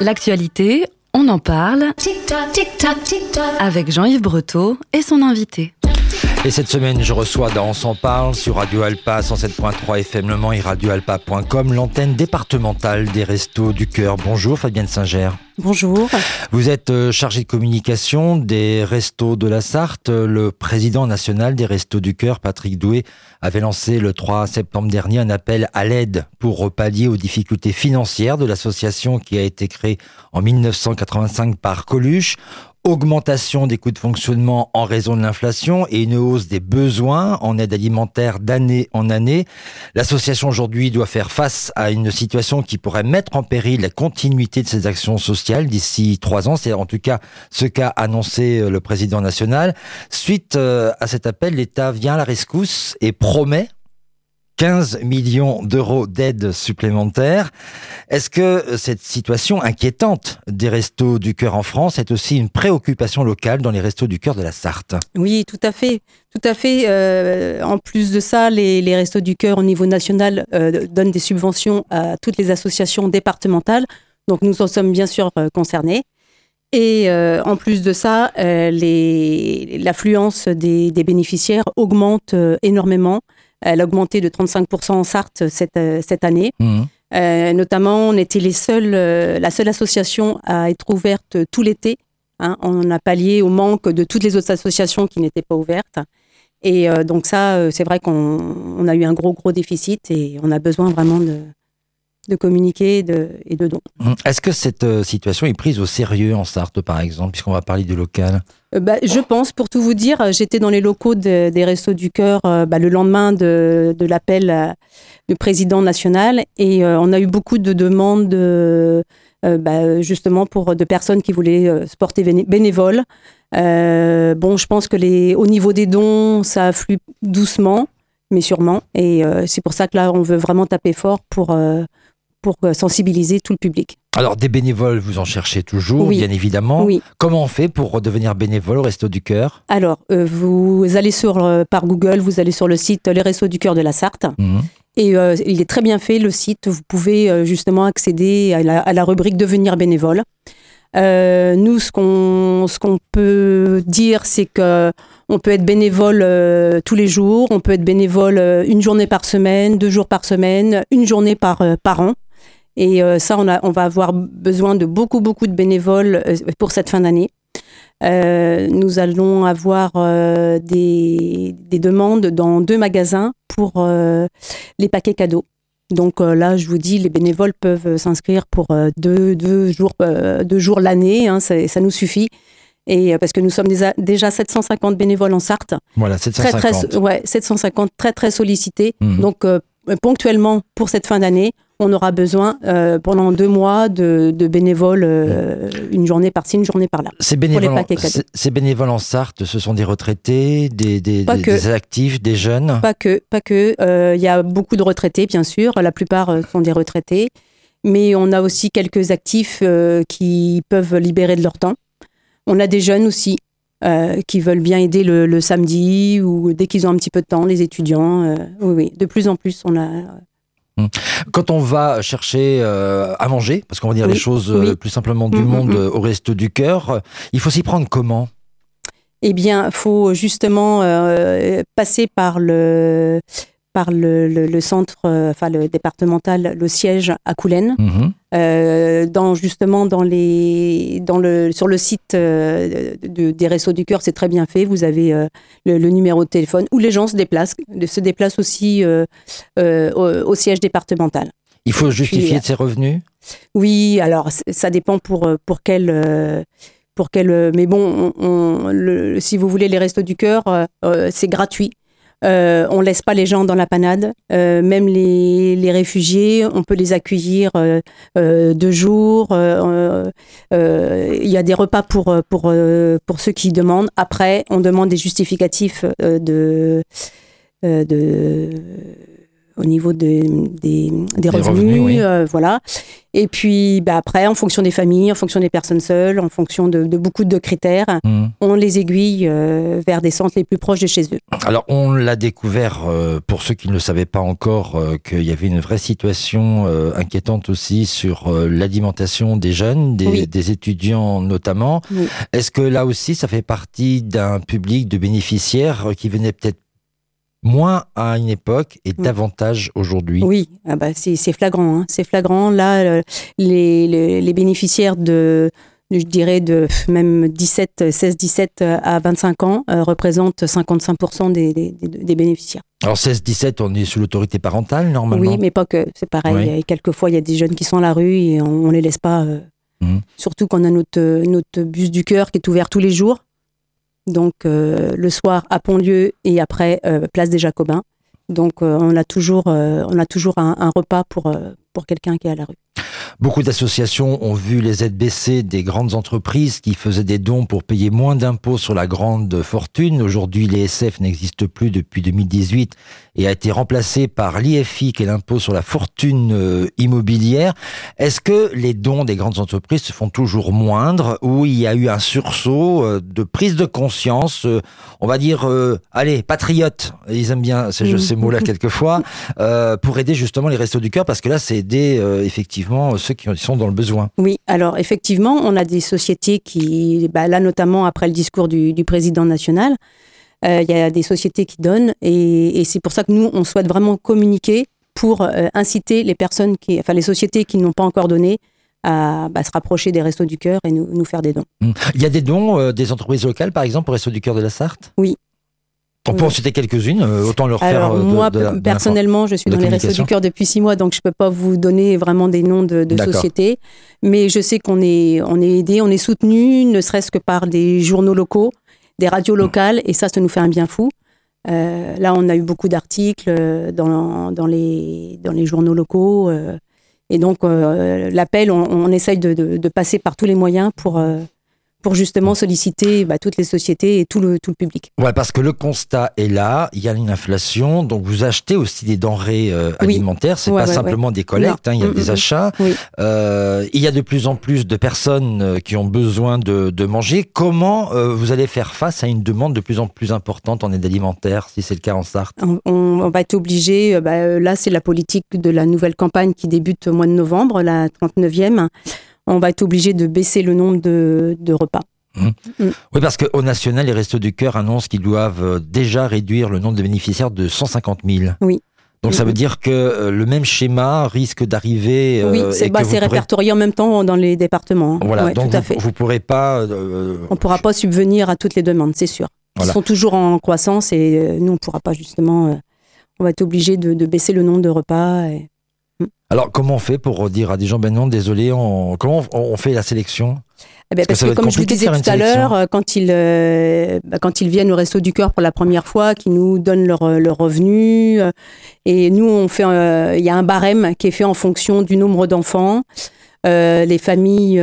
L'actualité, on en parle avec Jean-Yves Breteau et son invité. Et cette semaine, je reçois dans On s'en parle sur Radio Alpa 107.3 FM Le Mans et radioalpa.com l'antenne départementale des Restos du Cœur. Bonjour Fabienne Singer. Bonjour. Vous êtes euh, chargé de communication des Restos de la Sarthe. Le président national des Restos du Cœur, Patrick Doué, avait lancé le 3 septembre dernier un appel à l'aide pour repallier aux difficultés financières de l'association qui a été créée en 1985 par Coluche augmentation des coûts de fonctionnement en raison de l'inflation et une hausse des besoins en aide alimentaire d'année en année. L'association aujourd'hui doit faire face à une situation qui pourrait mettre en péril la continuité de ses actions sociales d'ici trois ans. C'est en tout cas ce qu'a annoncé euh, le président national. Suite euh, à cet appel, l'État vient à la rescousse et promet 15 millions d'euros d'aide supplémentaire. Est-ce que cette situation inquiétante des restos du cœur en France est aussi une préoccupation locale dans les restos du cœur de la Sarthe? Oui, tout à fait. Tout à fait. Euh, en plus de ça, les, restos du cœur au niveau national euh, donnent des subventions à toutes les associations départementales. Donc nous en sommes bien sûr euh, concernés. Et en plus de ça, l'affluence des, bénéficiaires augmente énormément. Elle a augmenté de 35% en Sarthe cette, euh, cette année. Mmh. Euh, notamment, on était les seuls, euh, la seule association à être ouverte tout l'été. Hein. On a pallié au manque de toutes les autres associations qui n'étaient pas ouvertes. Et donc ça, c'est vrai qu'on a eu un gros, gros déficit et on a besoin vraiment de, de communiquer et de, et de dons. Hum. Est-ce que cette euh, situation est prise au sérieux en Sarthe, par exemple, puisqu'on va parler du local? Euh, bah, Je pense, pour tout vous dire, j'étais dans les locaux des Restos du Cœur euh, bah, le lendemain de, de l'appel du président national et on a eu beaucoup de demandes bah, justement pour de personnes qui voulaient se porter bénévoles. bon, je pense que les, au niveau des dons, ça afflue doucement, mais sûrement. Et c'est pour ça que là, on veut vraiment taper fort pour pour euh, sensibiliser tout le public. Alors, des bénévoles, vous en cherchez toujours, bien évidemment. Oui. Comment on fait pour devenir bénévole au Resto du Cœur? Alors, euh, vous allez sur, euh, par Google, vous allez sur le site Les Restos du Cœur de la Sarthe. Mhm. Et il est très bien fait, le site. Vous pouvez justement accéder à la, rubrique Devenir bénévole. nous, ce qu'on ce qu'on peut dire, c'est que on peut être bénévole tous les jours, on peut être bénévole une journée par semaine, deux jours par semaine, une journée par, par an. Et euh, ça, on, a, on va avoir besoin de beaucoup, beaucoup de bénévoles euh, pour cette fin d'année. Euh, nous allons avoir des, des, demandes dans deux magasins pour les paquets cadeaux. Donc là, je vous dis, les bénévoles peuvent s'inscrire pour deux, deux, jours, deux jours l'année, hein, ça, nous suffit. Et parce que nous sommes déjà, déjà 750 bénévoles en Sarthe. Voilà, 750. Très, très, ouais, 750, très très sollicités. Mmh. Donc ponctuellement pour cette fin d'année, on aura besoin euh, pendant deux mois de, bénévoles, euh, une journée par-ci, une journée par-là. Ces bénévoles, ces bénévoles en Sarthe, ce sont des retraités, des, des, actifs, des jeunes? Pas que, pas que. Euh, il y a beaucoup de retraités, bien sûr. La plupart sont des retraités. Mais on a aussi quelques actifs qui peuvent libérer de leur temps. On a des jeunes aussi qui veulent bien aider le, le, samedi ou dès qu'ils ont un petit peu de temps, les étudiants. oui, oui, de plus en plus, on a. Quand on va chercher euh, à manger, parce qu'on va dire les choses euh, plus simplement du hum, monde euh, au reste du cœur, il faut s'y prendre comment? Eh bien, il faut justement passer par le par le, centre, euh, enfin le départemental, le siège à Coulennes. Mhm. Euh, dans justement dans les, dans le, sur le site euh, des Réseaux du Cœur, c'est très bien fait. Vous avez le, numéro de téléphone où les gens se déplacent, se déplacent aussi au, siège départemental. Il faut justifier de ses revenus? Oui, alors ça dépend pour, pour quel pour quel. Mais bon, le, si vous voulez les restos du cœur, c'est gratuit. Euh, on laisse pas les gens dans la panade, euh, même les, réfugiés, on peut les accueillir euh, euh deux jours. Il y a des repas pour, pour, pour ceux qui demandent. Après, on demande des justificatifs de, de, au niveau des, des, revenus, voilà. Et puis bah, après, en fonction des familles, en fonction des personnes seules, en fonction de, beaucoup de critères, mmh. on les aiguille euh, vers des centres les plus proches de chez eux. Alors on l'a découvert, euh, pour ceux qui ne le savaient pas encore, euh, qu'il y avait une vraie situation inquiétante aussi sur l'alimentation des jeunes, des, étudiants notamment. Est-ce que là aussi, ça fait partie d'un public de bénéficiaires qui venait peut-être moins à une époque et davantage aujourd'hui. Oui, ah bah c'est flagrant. Hein. C'est flagrant. Là, les, les, bénéficiaires de, je dirais, de même 17, 16, 17 à 25 ans euh, représentent 55% des, des, des, bénéficiaires. Alors 16, 17, on est sous l'autorité parentale normalement Oui, mais pas que. C'est pareil. Quelquefois, il y a des jeunes qui sont à la rue et on ne les laisse pas. Euh, mmh. Surtout qu'on a notre, notre bus du cœur qui est ouvert tous les jours donc euh, le soir à Pontlieu et après euh, place des Jacobins. Donc euh, on a toujours, on a toujours un, un repas pour, pour quelqu'un qui est à la rue. Beaucoup d'associations ont vu les aides baisser des grandes entreprises qui faisaient des dons pour payer moins d'impôts sur la grande fortune. Aujourd'hui, l'ESF n'existe plus depuis 2018 et a été remplacé par l'IFI, qui est l'impôt sur la fortune euh, immobilière. Est-ce que les dons des grandes entreprises se font toujours moindres ou il y a eu un sursaut euh, de prise de conscience, euh, on va dire, allez, patriotes, ils aiment bien ces, ces mots-là quelquefois, pour aider justement les restos du cœur, parce que là, c'est aider effectivement ceux qui sont dans le besoin. Oui, alors effectivement, on a des sociétés qui, bah, là notamment après le discours du, président national, euh, il y a des sociétés qui donnent et, c'est pour ça que nous, on souhaite vraiment communiquer pour euh, inciter les personnes, qui, enfin les sociétés qui n'ont pas encore donné à bah, se rapprocher des Restos du Cœur et nous, faire des dons. Hum. Il y a des dons euh, des entreprises locales, par exemple, au Restos du Cœur de la Sarthe? Oui, on peut en citer quelques-unes, euh, autant leur faire. Euh, moi, personnellement, je suis dans les Restos du Cœur depuis six mois, donc je ne peux pas vous donner vraiment des noms de, sociétés. Mais je sais qu'on est, on est aidé, on est soutenu, ne serait-ce que par des journaux locaux, des radios mmh. locales, et ça, ça nous fait un bien fou. Euh, là, on a eu beaucoup d'articles dans, dans, les, dans les journaux locaux. et donc, l'appel, on, on, essaye de, passer par tous les moyens pour pour justement solliciter bah, toutes les sociétés et tout le, tout le public. Ouais, parce que le constat est là, il y a une inflation, donc vous achetez aussi des denrées euh, alimentaires, c'est pas simplement des collectes, hein, il y a mm, des mm, mm. achats. Euh, il y a de plus en plus de personnes euh, qui ont besoin de, de manger. Comment euh, vous allez faire face à une demande de plus en plus importante en aide alimentaire, si c'est le cas en Sarthe? On, on, va être obligé, bah, là c'est la politique de la nouvelle campagne qui débute au mois de novembre, la 39e on va être obligé de baisser le nombre de, repas. Mmh. Mmh. Oui, parce qu'au national, les Restos du Cœur annoncent qu'ils doivent euh, déjà réduire le nombre de bénéficiaires de 150 000. Oui. Donc ça veut dire que euh, le même schéma risque d'arriver. Euh, oui, c'est bah, répertorié en même temps dans les départements. Hein. Voilà, donc tout à vous, ne pourrez pas. on ne pourra pas subvenir à toutes les demandes, c'est sûr. Ils sont toujours en croissance et nous on ne pourra pas justement. on va être obligé de, baisser le nombre de repas. Et... Alors, comment on fait pour dire à des gens, ben non, désolé, on... comment on fait la sélection? Eh ben, parce, que, comme je vous disais tout à l'heure, euh, quand ils, euh, bah, quand ils viennent au Resto du Cœur pour la première fois, qu'ils nous donnent leur, euh, leur revenu, et nous, on fait, il y a un barème qui est fait en fonction du nombre d'enfants, les familles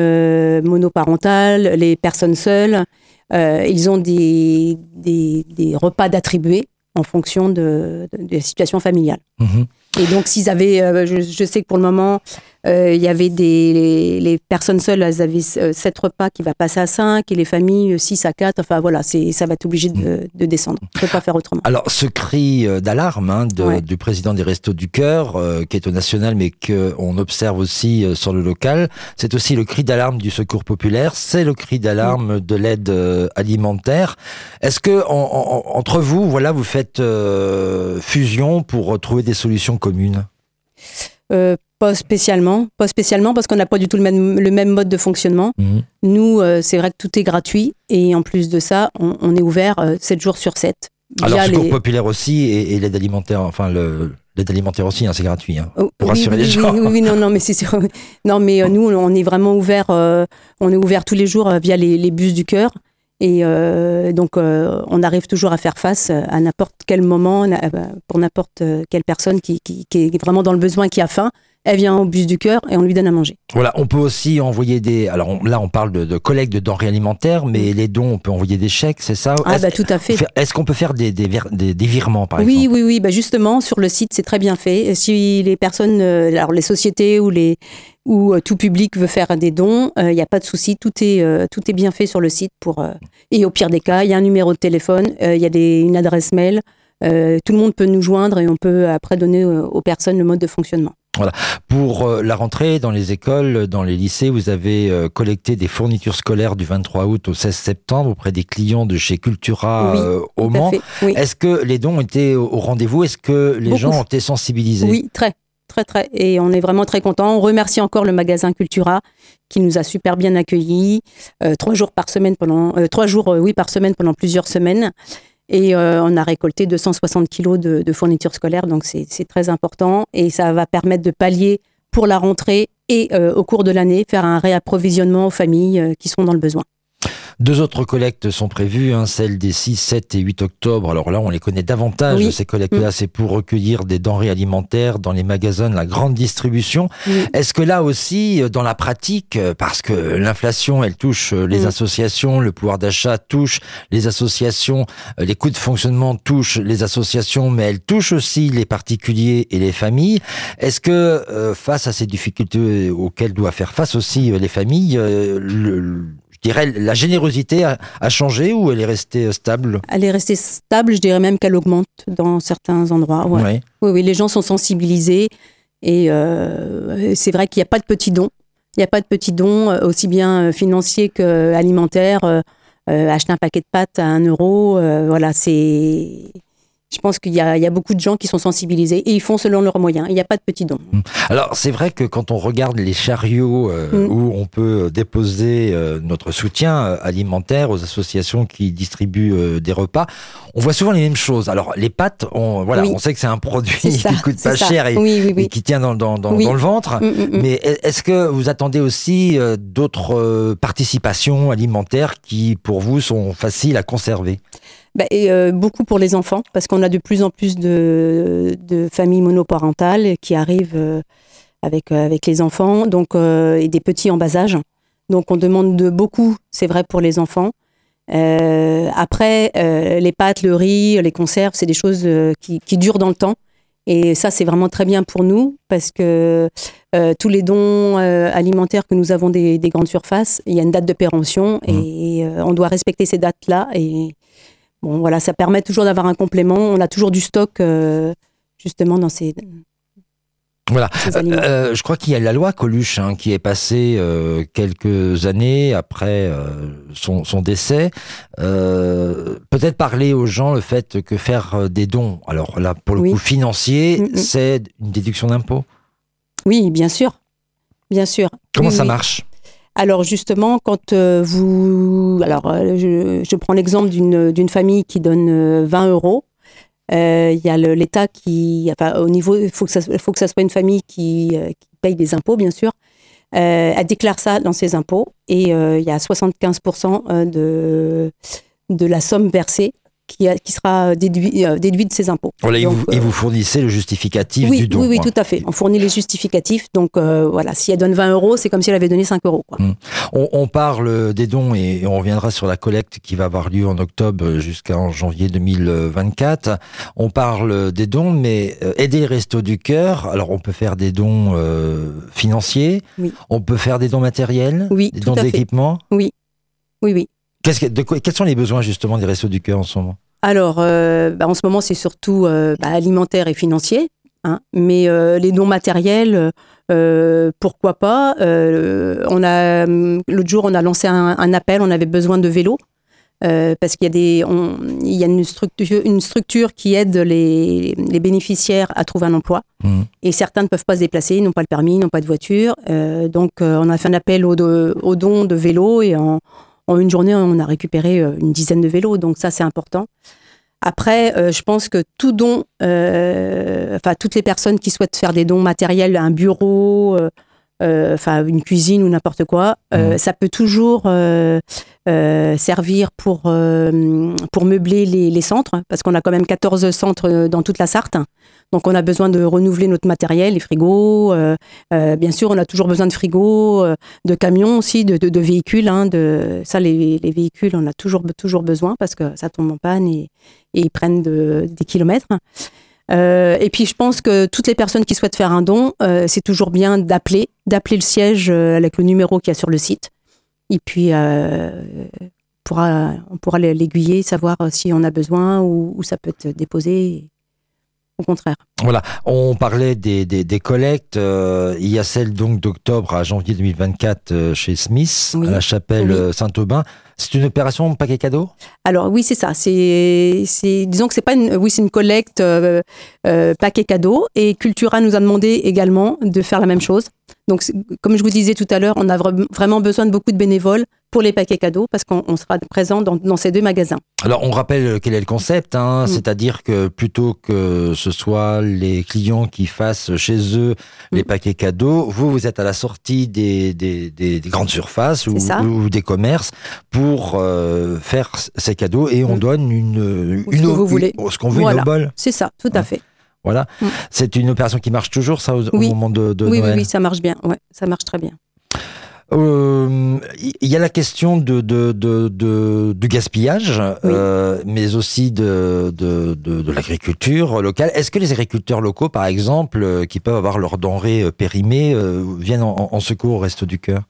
monoparentales, les personnes seules, ils ont des, des, des repas d'attribuer en fonction de, de, la situation familiale. Mhm. Et donc, s'ils avaient, euh, je, sais que pour le moment, il y avait des les, personnes seules, elles avaient 7 euh, repas qui va passer à 5 et les familles 6 à 4. Enfin voilà, c'est ça va être obligé de, de descendre. On ne peut pas faire autrement. Alors, ce cri d'alarme hein, du président des Restos du Cœur, qui est au national, mais qu'on observe aussi sur le local, c'est aussi le cri d'alarme du secours populaire, c'est le cri d'alarme de l'aide alimentaire. Est-ce que entre vous, voilà, vous faites fusion pour trouver des solutions communes? Euh, pas spécialement, pas spécialement parce qu'on n'a pas du tout le même, le même mode de fonctionnement. Mhm. Nous, euh, c'est vrai que tout est gratuit et en plus de ça, on, est ouvert 7 euh, jours sur 7. Alors, Secours les... Populaire aussi et, l'aide alimentaire, enfin le, l'aide alimentaire aussi, hein, c'est gratuit, hein, oh, pour rassurer les gens. Oui, non, non, mais c'est sûr. Non, mais nous, on est vraiment ouvert, on est ouvert tous les jours via les, les bus du cœur. Et euh, donc, euh, on arrive toujours à faire face à n'importe quel moment, pour n'importe quelle personne qui, qui, est vraiment dans le besoin, qui a faim. Elle vient au bus du cœur et on lui donne à manger. Voilà, on peut aussi envoyer des. Alors là, on parle de, collecte de denrées alimentaires, mais les dons, on peut envoyer des chèques, c'est ça? Ah, bah tout à fait. Est-ce qu'on peut faire des, des, des, virements, par oui, exemple? Oui, oui, oui. Bah justement, sur le site, c'est très bien fait. Si les personnes, euh, alors les sociétés ou, les, ou euh, tout public veut faire des dons, il n'y a pas de souci. Tout, est tout est bien fait sur le site. Pour, et au pire des cas, il y a un numéro de téléphone, il y a une adresse mail. tout le monde peut nous joindre et on peut après donner aux personnes le mode de fonctionnement. Voilà. Pour euh, la rentrée dans les écoles, dans les lycées, vous avez euh, collecté des fournitures scolaires du 23 août au 16 septembre auprès des clients de chez Cultura euh, au Mans. Est-ce que les dons étaient au rendez-vous? Est-ce que les gens ont été sensibilisés? Oui, très. Très, très. Et on est vraiment très contents. On remercie encore le magasin Cultura qui nous a super bien accueillis, trois jours par semaine pendant, trois jours, oui, par semaine pendant plusieurs semaines. Et euh, on a récolté 260 kilos de, fournitures scolaires, donc c'est très important. Et ça va permettre de pallier pour la rentrée et euh, au cours de l'année, faire un réapprovisionnement aux familles euh, qui sont dans le besoin. Deux autres collectes sont prévues, hein, celles des 6, 7 et 8 octobre. Alors là, on les connaît davantage, ces collectes-là. Mm. C'est pour recueillir des denrées alimentaires dans les magasins de la grande distribution. Est-ce que là aussi, euh, dans la pratique, euh, parce que l'inflation, elle touche euh, les mm. associations, le pouvoir d'achat touche les associations, les coûts de fonctionnement touchent les associations, mais elle touche aussi les particuliers et les familles. Est-ce que face à ces difficultés auxquelles doivent faire face aussi les familles, le, dirais, la générosité a, changé ou elle est restée stable? Elle est restée stable, je dirais même qu'elle augmente dans certains endroits. Oui. oui, les gens sont sensibilisés et euh, c'est vrai qu'il n'y a pas de petits dons. Il n'y a pas de petits dons, euh, aussi bien euh, financiers qu'alimentaires. acheter un paquet de pâtes à 1 euro, voilà, c'est je pense qu'il y, a beaucoup de gens qui sont sensibilisés et ils font selon leurs moyens. Il n'y a pas de petits dons. Mmh. Alors c'est vrai que quand on regarde les chariots euh, mmh. où on peut déposer euh, notre soutien euh, alimentaire aux associations qui distribuent des repas, on voit souvent les mêmes choses. Alors les pâtes, on, voilà, on sait que c'est un produit qui coûte pas cher et, qui tient dans, le ventre. Mmh, Mais est-ce que vous attendez aussi d'autres participations alimentaires qui pour vous sont faciles à conserver? Bah, et, euh, beaucoup pour les enfants, parce qu'on a de plus en plus de, de familles monoparentales qui arrivent euh, avec, euh, avec les enfants, donc, et des petits en bas âge. Donc on demande de beaucoup, c'est vrai pour les enfants. après, les pâtes, le riz, les conserves, c'est des choses qui, qui, durent dans le temps. Et ça, c'est vraiment très bien pour nous parce que tous les dons alimentaires que nous avons des, des, grandes surfaces, il y a une date de péremption et mmh. on doit respecter ces dates-là. Et, Bon, voilà, ça permet toujours d'avoir un complément. On a toujours du stock, euh, justement, dans ces. Voilà. Euh, je crois qu'il y a la loi Coluche hein, qui est passée euh, quelques années après son, décès. Peut-être parler aux gens le fait que faire des dons, alors là pour le coup financier, mm, mm. c'est une déduction d'impôt? Oui, bien sûr, bien sûr. Comment ça marche? Alors justement, quand euh, vous... Alors, euh, je, prends l'exemple d'une famille qui donne 20 euh, euros. Il y a l'État qui... Enfin, au niveau... Il faut, que ça, faut que ça soit une famille qui, paye des impôts, bien sûr. elle déclare ça dans ses impôts et il y a 75% de, de la somme versée qui, qui sera déduit, euh, déduit de ses impôts. Voilà, et, vous, vous, fournissez le justificatif du don. Oui, oui, tout à fait. On fournit les justificatifs. Donc euh, voilà, si elle donne 20 euros, c'est comme si elle avait donné 5 euros. Mmh. On, parle des dons et on reviendra sur la collecte qui va avoir lieu en octobre jusqu'en janvier 2024. On parle des dons, mais euh, aider les restos du cœur, alors on peut faire des dons financiers, oui. on peut faire des dons matériels, oui, des dons d'équipement. Oui, oui, oui quels sont les besoins justement des Restos du Cœur en ce moment? Alors, euh, bah, en ce moment, c'est surtout euh, bah, alimentaire et financier. Hein. mais euh, les dons matériels, pourquoi pas On a l'autre jour, on a lancé un, appel. On avait besoin de vélos. parce qu'il y a, des, il y a une, structure, une structure qui aide les, bénéficiaires à trouver un emploi. Mmh. Et certains ne peuvent pas se déplacer, ils n'ont pas le permis, ils n'ont pas de voiture. donc, on a fait un appel aux, aux dons de vélos et en, en une journée, on a récupéré euh, une dizaine de vélos, donc ça, c'est important. Après, euh, je pense que tout don, euh, enfin, toutes les personnes qui souhaitent faire des dons matériels, un bureau, enfin, une cuisine ou n'importe quoi, mmh. ça peut toujours servir pour, pour meubler les, les centres, parce qu'on a quand même 14 centres dans toute la Sarthe. Donc on a besoin de renouveler notre matériel, les frigos. Euh, euh, bien sûr, on a toujours besoin de frigos, euh, de camions aussi, de, véhicules. Hein, de, ça, les, véhicules, on a toujours, toujours besoin parce que ça tombe en panne et, ils prennent des kilomètres. et puis je pense que toutes les personnes qui souhaitent faire un don, c'est toujours bien d'appeler, d'appeler le siège avec le numéro qu'il y a sur le site. Et puis on pourra, on pourra l'aiguiller, savoir si on a besoin ou, ça peut être déposé au contraire. Voilà, on parlait des, des, collectes. Euh, il y a celle donc d'octobre à janvier 2024 euh, chez Smith, à la chapelle euh, Saint-Aubin. C'est une opération paquet cadeau? Alors oui, c'est ça. C'est, disons que c'est pas une, oui, c'est une collecte paquet cadeau. Et Cultura nous a demandé également de faire la même chose. Donc, comme je vous disais tout à l'heure, on a vraiment besoin de beaucoup de bénévoles pour les paquets cadeaux parce qu'on sera présent dans, ces deux magasins. Alors, on rappelle quel est le concept, hein, mm. c'est-à-dire que plutôt que ce soit les clients qui fassent chez eux les mm. paquets cadeaux, vous, vous êtes à la sortie des, grandes surfaces ou, des commerces pour euh, faire ces cadeaux et on mm. donne une, une, ce que vous voulez. ce qu'on veut, une bol. C'est ça, tout à fait. Voilà. C'est une opération qui marche toujours, ça, au, moment de, de oui, Noël Oui, oui, ça marche bien. Ouais, ça marche très bien. Il euh, y a la question de, de, de, du gaspillage, euh, mais aussi de, de, l'agriculture locale. Est-ce que les agriculteurs locaux, par exemple, euh, qui peuvent avoir leurs denrées périmées, viennent en, secours au reste du cœur?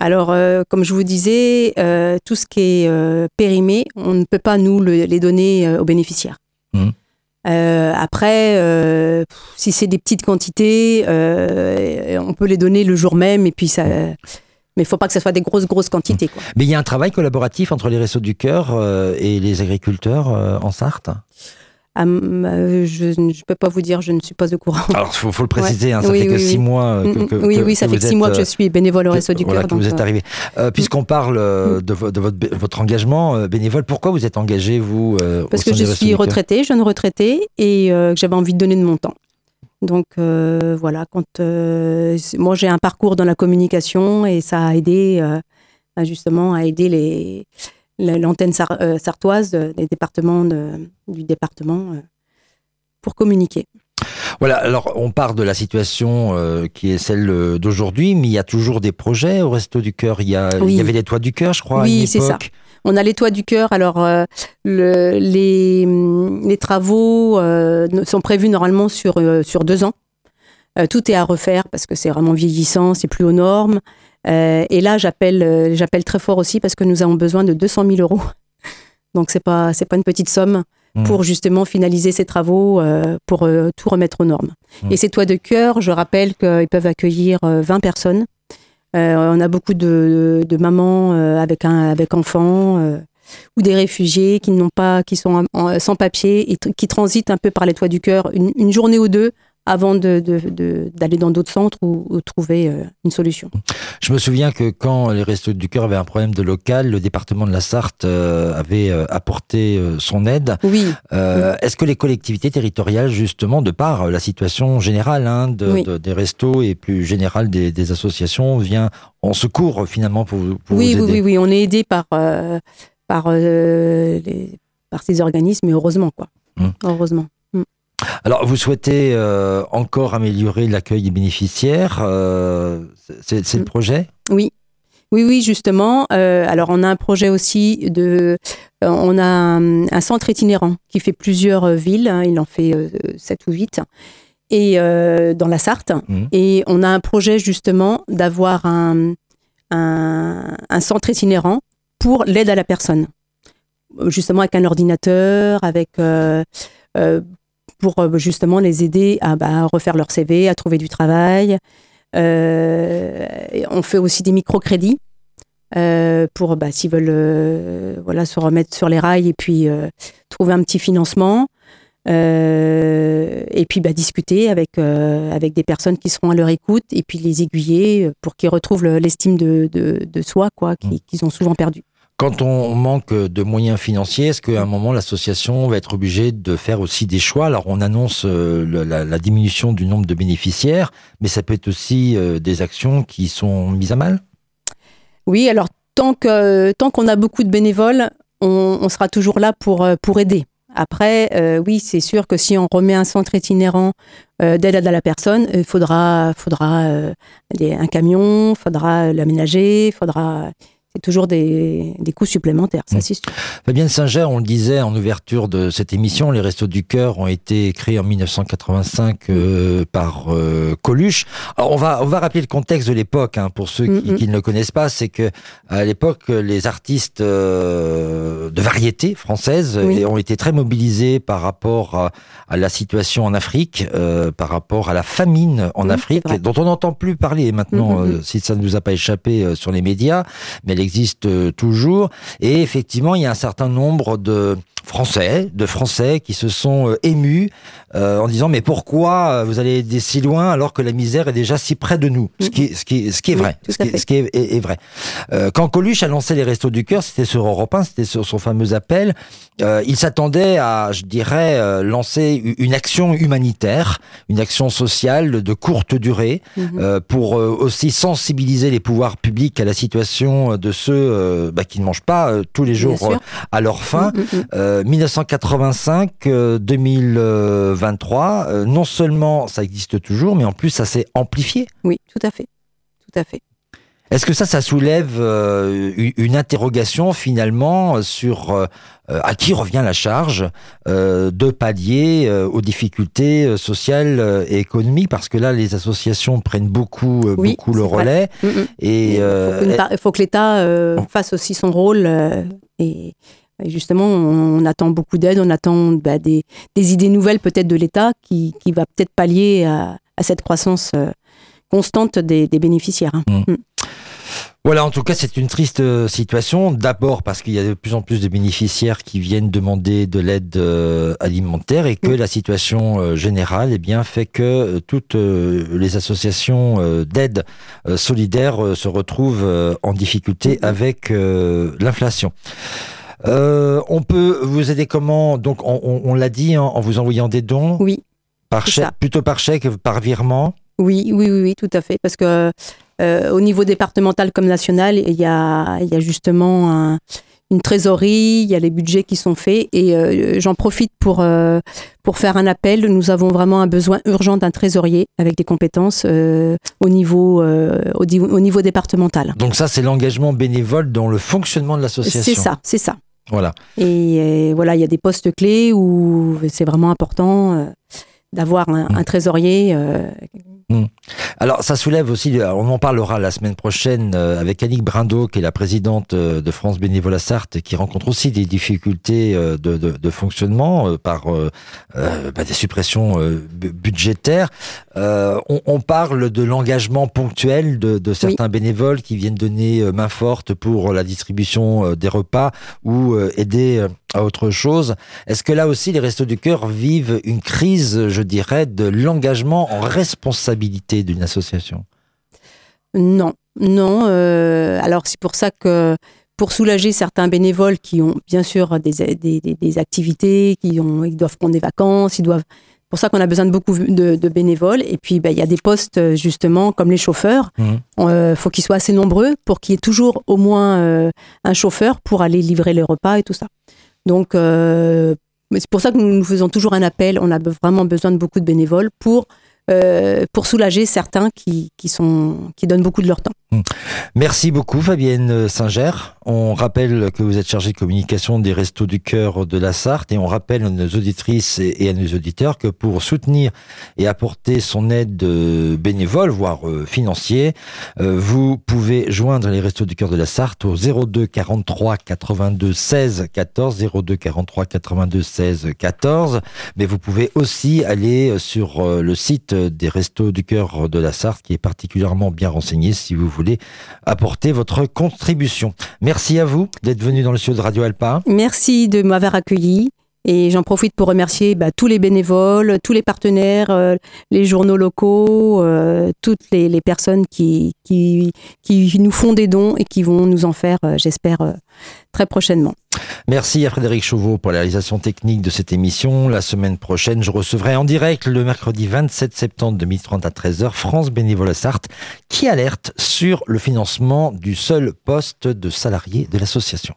Alors, comme je vous disais, tout ce qui est périmé, on ne peut pas nous les donner aux bénéficiaires. Mmh. Euh, après, euh, si c'est des petites quantités, euh, on peut les donner le jour même et puis ça. Mais il faut pas que ce soit des grosses, grosses quantités. Mais il y a un travail collaboratif entre les Restos du Cœur et les agriculteurs en Sarthe? Ah, euh, je ne peux pas vous dire, je ne suis pas au courant. Alors, il faut, le préciser, hein, ça fait que six mois mm, que, mm, Oui, oui, ça fait six mois que je suis bénévole au Réseau du Cœur. vous êtes arrivé. Euh, Puisqu'on parle euh, de, votre, votre, engagement bénévole, pourquoi vous êtes engagé, vous Parce que je suis retraitée, jeune retraitée, et que j'avais envie de donner de mon temps. Donc voilà, quand moi j'ai un parcours dans la communication et ça a aidé justement à aider les l'antenne euh, sartoise des départements du département euh, pour communiquer. Voilà, alors on part de la situation euh, qui est celle d'aujourd'hui, mais il y a toujours des projets au Resto du Cœur. Il y, a, il y avait les Toits du Cœur, je crois. Oui, c'est ça. On a les Toits du Cœur. Alors, le, les, les, travaux sont prévus normalement sur, sur deux ans. tout est à refaire parce que c'est vraiment vieillissant, c'est plus aux normes. Euh, et là, j'appelle, euh, j'appelle très fort aussi parce que nous avons besoin de 200 000 euros. Donc, c'est pas, c'est pas une petite somme mmh. pour justement finaliser ces travaux, euh, pour tout remettre aux normes. Mmh. Et ces toits de cœur, je rappelle qu'ils peuvent accueillir 20 personnes. on a beaucoup de, de mamans avec, un, avec enfants ou des réfugiés qui n'ont pas, qui sont sans papier et qui transitent un peu par les toits du cœur une journée ou deux avant d'aller de, de, dans d'autres centres ou, trouver euh, une solution. Je me souviens que quand les Restos du Cœur avaient un problème de local, le département de la Sarthe euh, avait euh, apporté son aide. Oui. Est-ce que les collectivités territoriales, justement, de par la situation générale hein, de, des restos et plus générale des, associations, vient en secours finalement pour, pour oui, vous aider Oui, oui, oui, on est aidé par, par, les, par ces organismes, et heureusement, quoi. Hum. Heureusement. Alors, vous souhaitez euh, encore améliorer l'accueil des bénéficiaires euh, C'est le mm. projet? Oui. Oui, oui, justement. Euh, alors, on a un projet aussi de. on a un, centre itinérant qui fait plusieurs villes. Hein, il en fait sept ou huit. Et dans la Sarthe. Mm. Et on a un projet justement d'avoir un, un, un, centre itinérant pour l'aide à la personne. Justement avec un ordinateur, avec pour euh, justement les aider à, bah, refaire leur CV, à trouver du travail. Euh, on fait aussi des microcrédits euh, pour bah, s'ils veulent voilà, se remettre sur les rails et puis trouver un petit financement. et puis bah, discuter avec, avec des personnes qui seront à leur écoute et puis les aiguiller pour qu'ils retrouvent l'estime de, de, soi quoi mmh. qu'ils ont souvent perdu. Quand on manque de moyens financiers, est-ce qu'à un moment l'association va être obligée de faire aussi des choix? Alors on annonce euh, la, diminution du nombre de bénéficiaires, mais ça peut être aussi euh, des actions qui sont mises à mal? Oui, alors tant que tant qu'on a beaucoup de bénévoles, on, sera toujours là pour, pour aider. Après, oui, c'est sûr que si on remet un centre itinérant d'aide à la personne, il faudra, faudra un camion, faudra l'aménager, faudra toujours des, des coûts supplémentaires, ça mm. c'est sûr. Fabienne Singer, on le disait en ouverture de cette émission, les Restos du Cœur ont été créés en 1985 euh, par euh, Coluche. Alors on va, on va rappeler le contexte de l'époque, hein, pour ceux qui, mm, mm. qui, ne le connaissent pas, c'est que à l'époque, les artistes euh, de variété française ont été très mobilisés par rapport à, à la situation en Afrique, par rapport à la famine en Afrique, dont on n'entend plus parler maintenant, si ça ne nous a pas échappé sur les médias, mais elle existe euh, toujours. Et effectivement, il y a un certain nombre de Français, de Français qui se sont euh, émus euh, en disant mais pourquoi vous allez aider si loin alors que la misère est déjà si près de nous? Ce qui, ce qui, ce qui est vrai, ce qui, ce qui est, est, vrai. quand Coluche a lancé les Restos du Cœur, c'était sur Europe 1, c'était sur son fameux appel. il s'attendait à, je dirais, lancer une action humanitaire, une action sociale de courte durée, mhm. pour aussi sensibiliser les pouvoirs publics à la situation de ceux euh, bah, qui ne mangent pas euh, tous les jours euh, à leur faim. 1985-2023, non seulement ça existe toujours, mais en plus ça s'est amplifié. Oui, tout à fait. Tout à fait. Est-ce que ça, ça soulève une interrogation finalement sur euh, à qui revient la charge euh, de pallier euh, aux difficultés sociales et économiques? Parce que là les associations prennent beaucoup beaucoup le relais et il faut que l'État fasse aussi son rôle et justement, on, attend beaucoup d'aide, on attend bah, des, idées nouvelles peut-être de l'État qui, qui, va peut-être pallier à, cette croissance constante des, bénéficiaires. Hein. Mm. Voilà, en tout cas, c'est une triste euh, situation. D'abord parce qu'il y a de plus en plus de bénéficiaires qui viennent demander de l'aide euh, alimentaire et que la situation euh, générale eh bien, fait que toutes les associations d'aide solidaire se retrouvent en difficulté avec l'inflation. On peut vous aider comment Donc, on, l'a dit, hein, en vous envoyant des dons Oui. Par chèque, plutôt par chèque, par virement oui, oui, oui, oui, tout à fait. Parce que euh, au niveau départemental comme national, il y a, il y a justement une trésorerie, il y a les budgets qui sont faits et euh, j'en profite pour, euh, pour faire un appel. Nous avons vraiment un besoin urgent d'un trésorier avec des compétences au, niveau, au, au, niveau départemental. Donc ça, c'est l'engagement bénévole dans le fonctionnement de l'association. C'est ça, c'est ça. Voilà. Et, voilà, il y a des postes clés où c'est vraiment important d'avoir un, un, trésorier Hmm. Alors, ça soulève aussi, on en parlera la semaine prochaine euh, avec Annick Brindot, qui est la présidente euh, de France Bénévolat Sarthe, qui rencontre aussi des difficultés euh, de, fonctionnement par bah, des suppressions budgétaires. On, parle de l'engagement ponctuel de, certains bénévoles qui viennent donner main forte pour la distribution des repas ou aider à autre chose. Est-ce que là aussi, les Restos du Cœur vivent une crise, je dirais, de l'engagement en responsabilité d'une association? Non, non. Euh, alors c'est pour ça que pour soulager certains bénévoles qui ont bien sûr des, des, activités, qui ont, ils doivent prendre des vacances, ils doivent. Pour ça qu'on a besoin de beaucoup de, bénévoles. Et puis, ben, il y a des postes, justement, comme les chauffeurs. Il mmh. euh, faut qu'ils soient assez nombreux pour qu'il y ait toujours au moins euh, un chauffeur pour aller livrer les repas et tout ça. Donc, c'est pour ça que nous, faisons toujours un appel. On a vraiment besoin de beaucoup de bénévoles pour euh, pour soulager certains qui, qui, sont, qui donnent beaucoup de leur temps. Hmm. Merci beaucoup Fabienne Singer. On rappelle que vous êtes chargée de communication des Restos du Cœur de la Sarthe et on rappelle à nos auditrices et à nos auditeurs que pour soutenir et apporter son aide euh, bénévole, voire euh, financier, vous pouvez joindre les Restos du Cœur de la Sarthe au 02 43 82 16 14 02 43 82 16 14 mais vous pouvez aussi aller sur le site des Restos du Cœur de la Sarthe qui est particulièrement bien renseigné si vous voulez apporter votre contribution. Merci à vous d'être venu dans le studio de Radio Alpa. Merci de m'avoir accueilli. Et j'en profite pour remercier bah, tous les bénévoles, tous les partenaires, euh, les journaux locaux, euh, toutes les, personnes qui, qui, nous font des dons et qui vont nous en faire, euh, j'espère, très prochainement. Merci à Frédéric Chauveau pour la réalisation technique de cette émission. La semaine prochaine, je recevrai en direct le mercredi 27 septembre 2030 à 13h France Bénévolat Sarthe qui alerte sur le financement du seul poste de salarié de l'association.